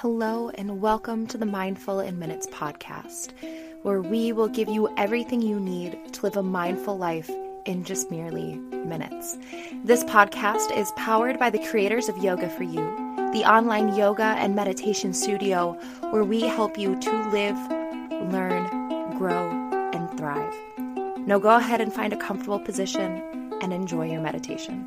Hello, and welcome to the Mindful in Minutes podcast, where we will give you everything you need to live a mindful life in just merely minutes. This podcast is powered by the creators of Yoga for You, the online yoga and meditation studio where we help you to live, learn, grow, and thrive. Now go ahead and find a comfortable position and enjoy your meditation.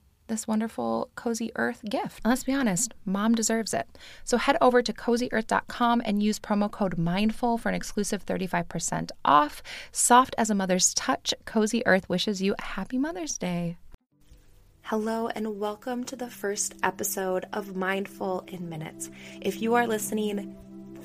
this wonderful Cozy Earth gift. Let's be honest, mom deserves it. So head over to cozyearth.com and use promo code MINDFUL for an exclusive 35% off. Soft as a mother's touch, Cozy Earth wishes you a happy Mother's Day. Hello, and welcome to the first episode of Mindful in Minutes. If you are listening,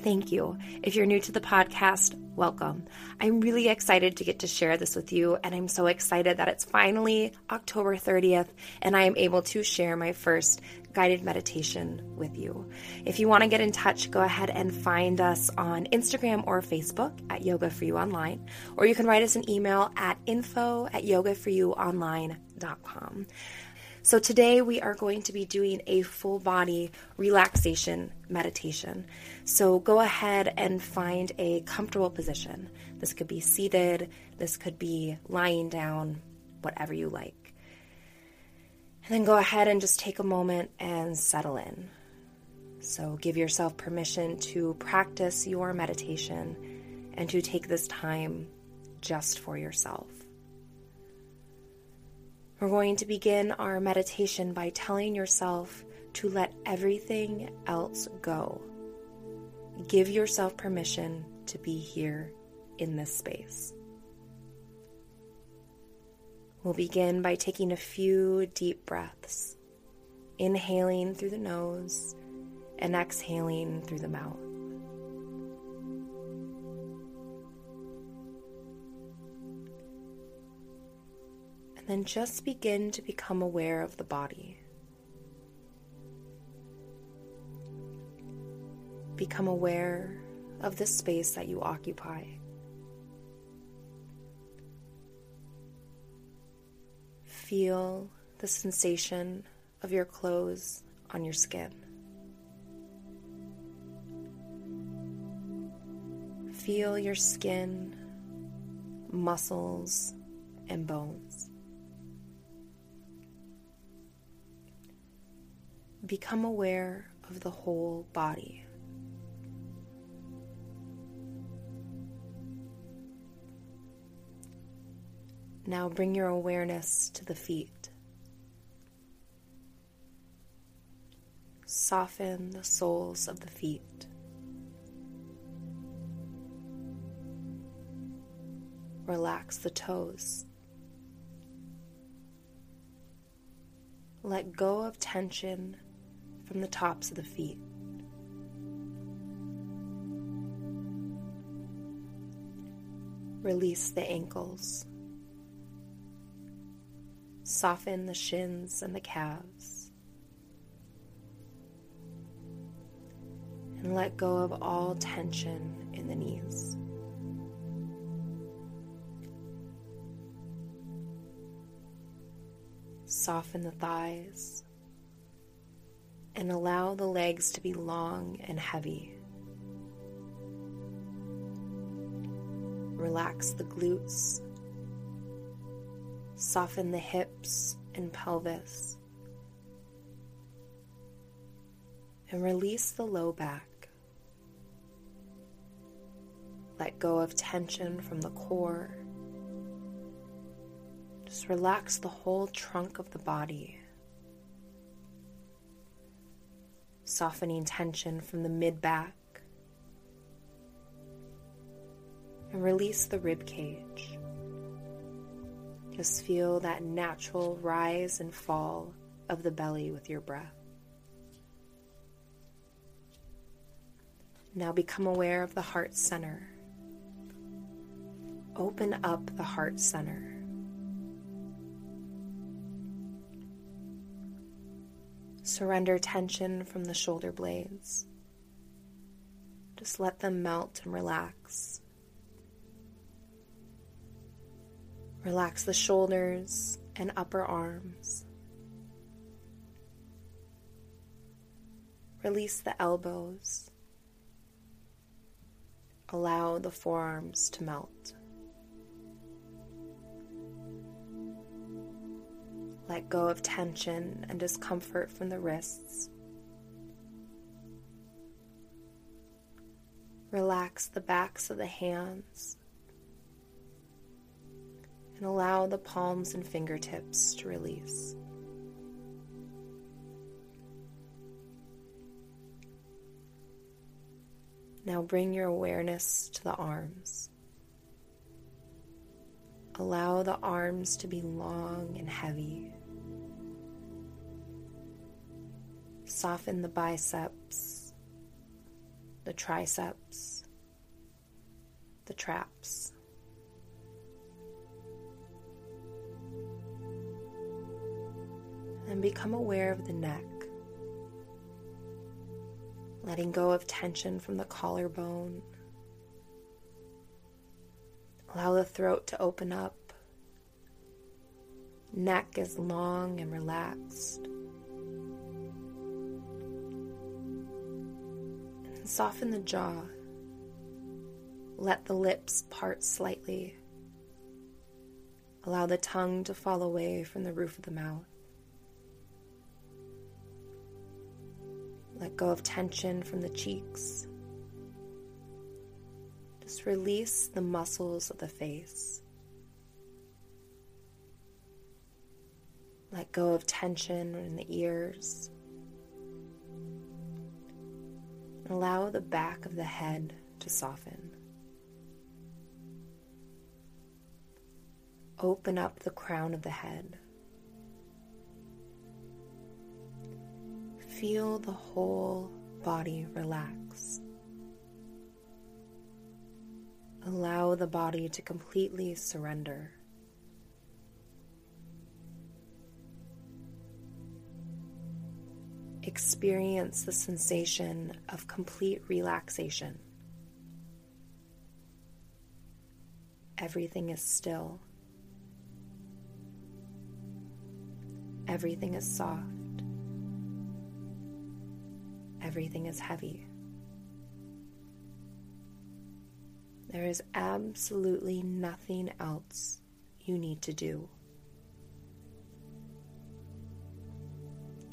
thank you. If you're new to the podcast, welcome. I'm really excited to get to share this with you, and I'm so excited that it's finally October 30th and I am able to share my first guided meditation with you. If you want to get in touch, go ahead and find us on Instagram or Facebook at Yoga for You Online, or you can write us an email at info at yogaforyouonline.com. So, today we are going to be doing a full body relaxation meditation. So, go ahead and find a comfortable position. This could be seated, this could be lying down, whatever you like. And then go ahead and just take a moment and settle in. So, give yourself permission to practice your meditation and to take this time just for yourself. We're going to begin our meditation by telling yourself to let everything else go. Give yourself permission to be here in this space. We'll begin by taking a few deep breaths, inhaling through the nose and exhaling through the mouth. Then just begin to become aware of the body. Become aware of the space that you occupy. Feel the sensation of your clothes on your skin. Feel your skin, muscles, and bones. Become aware of the whole body. Now bring your awareness to the feet. Soften the soles of the feet. Relax the toes. Let go of tension from the tops of the feet. Release the ankles. Soften the shins and the calves. And let go of all tension in the knees. Soften the thighs and allow the legs to be long and heavy. Relax the glutes Soften the hips and pelvis. And release the low back. Let go of tension from the core. Just relax the whole trunk of the body. Softening tension from the mid back. And release the rib cage. Just feel that natural rise and fall of the belly with your breath. Now become aware of the heart center. Open up the heart center. Surrender tension from the shoulder blades. Just let them melt and relax. Relax the shoulders and upper arms. Release the elbows. Allow the forearms to melt. Let go of tension and discomfort from the wrists. Relax the backs of the hands and allow the palms and fingertips to release. Now bring your awareness to the arms. Allow the arms to be long and heavy. Soften the biceps, the triceps, the traps. and become aware of the neck. Letting go of tension from the collarbone. Allow the throat to open up. Neck is long and relaxed. Soften the jaw. Let the lips part slightly. Allow the tongue to fall away from the roof of the mouth. Let go of tension from the cheeks. Just release the muscles of the face. Let go of tension in the ears. Allow the back of the head to soften. Open up the crown of the head. Feel the whole body relax. Allow the body to completely surrender. Experience the sensation of complete relaxation. Everything is still. Everything is soft everything is heavy. There is absolutely nothing else you need to do.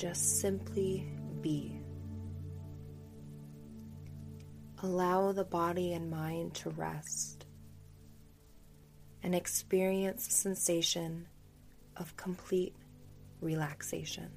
Just simply be. Allow the body and mind to rest and experience the sensation of complete relaxation.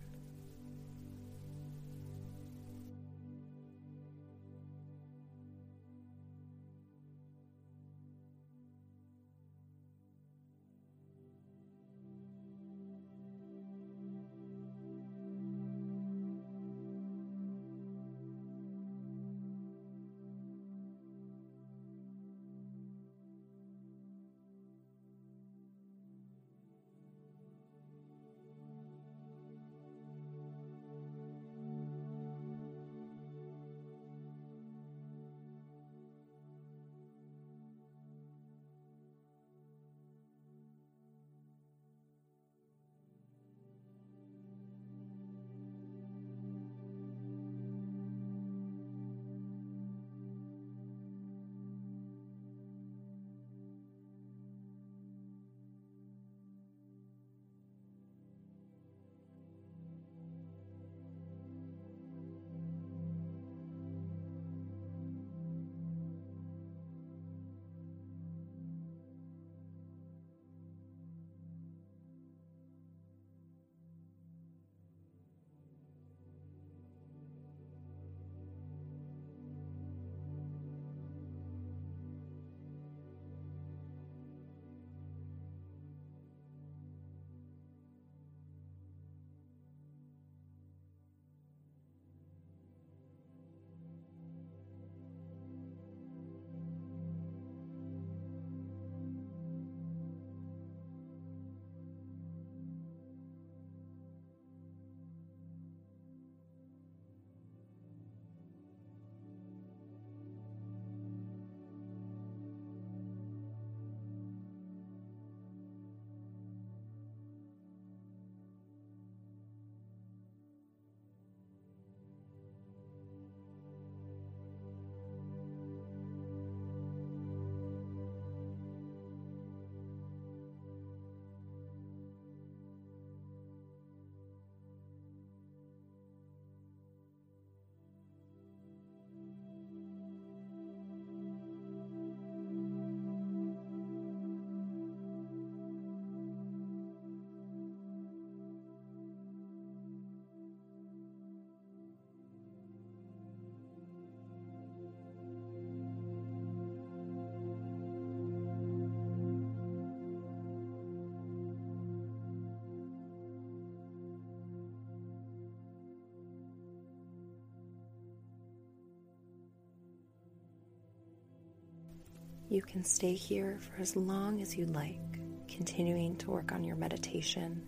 You can stay here for as long as you'd like, continuing to work on your meditation.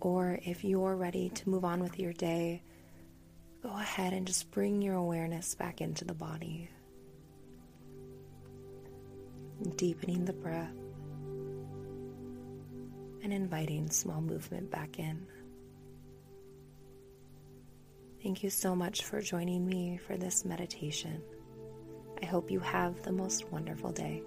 Or if you're ready to move on with your day, go ahead and just bring your awareness back into the body. Deepening the breath and inviting small movement back in. Thank you so much for joining me for this meditation. I hope you have the most wonderful day.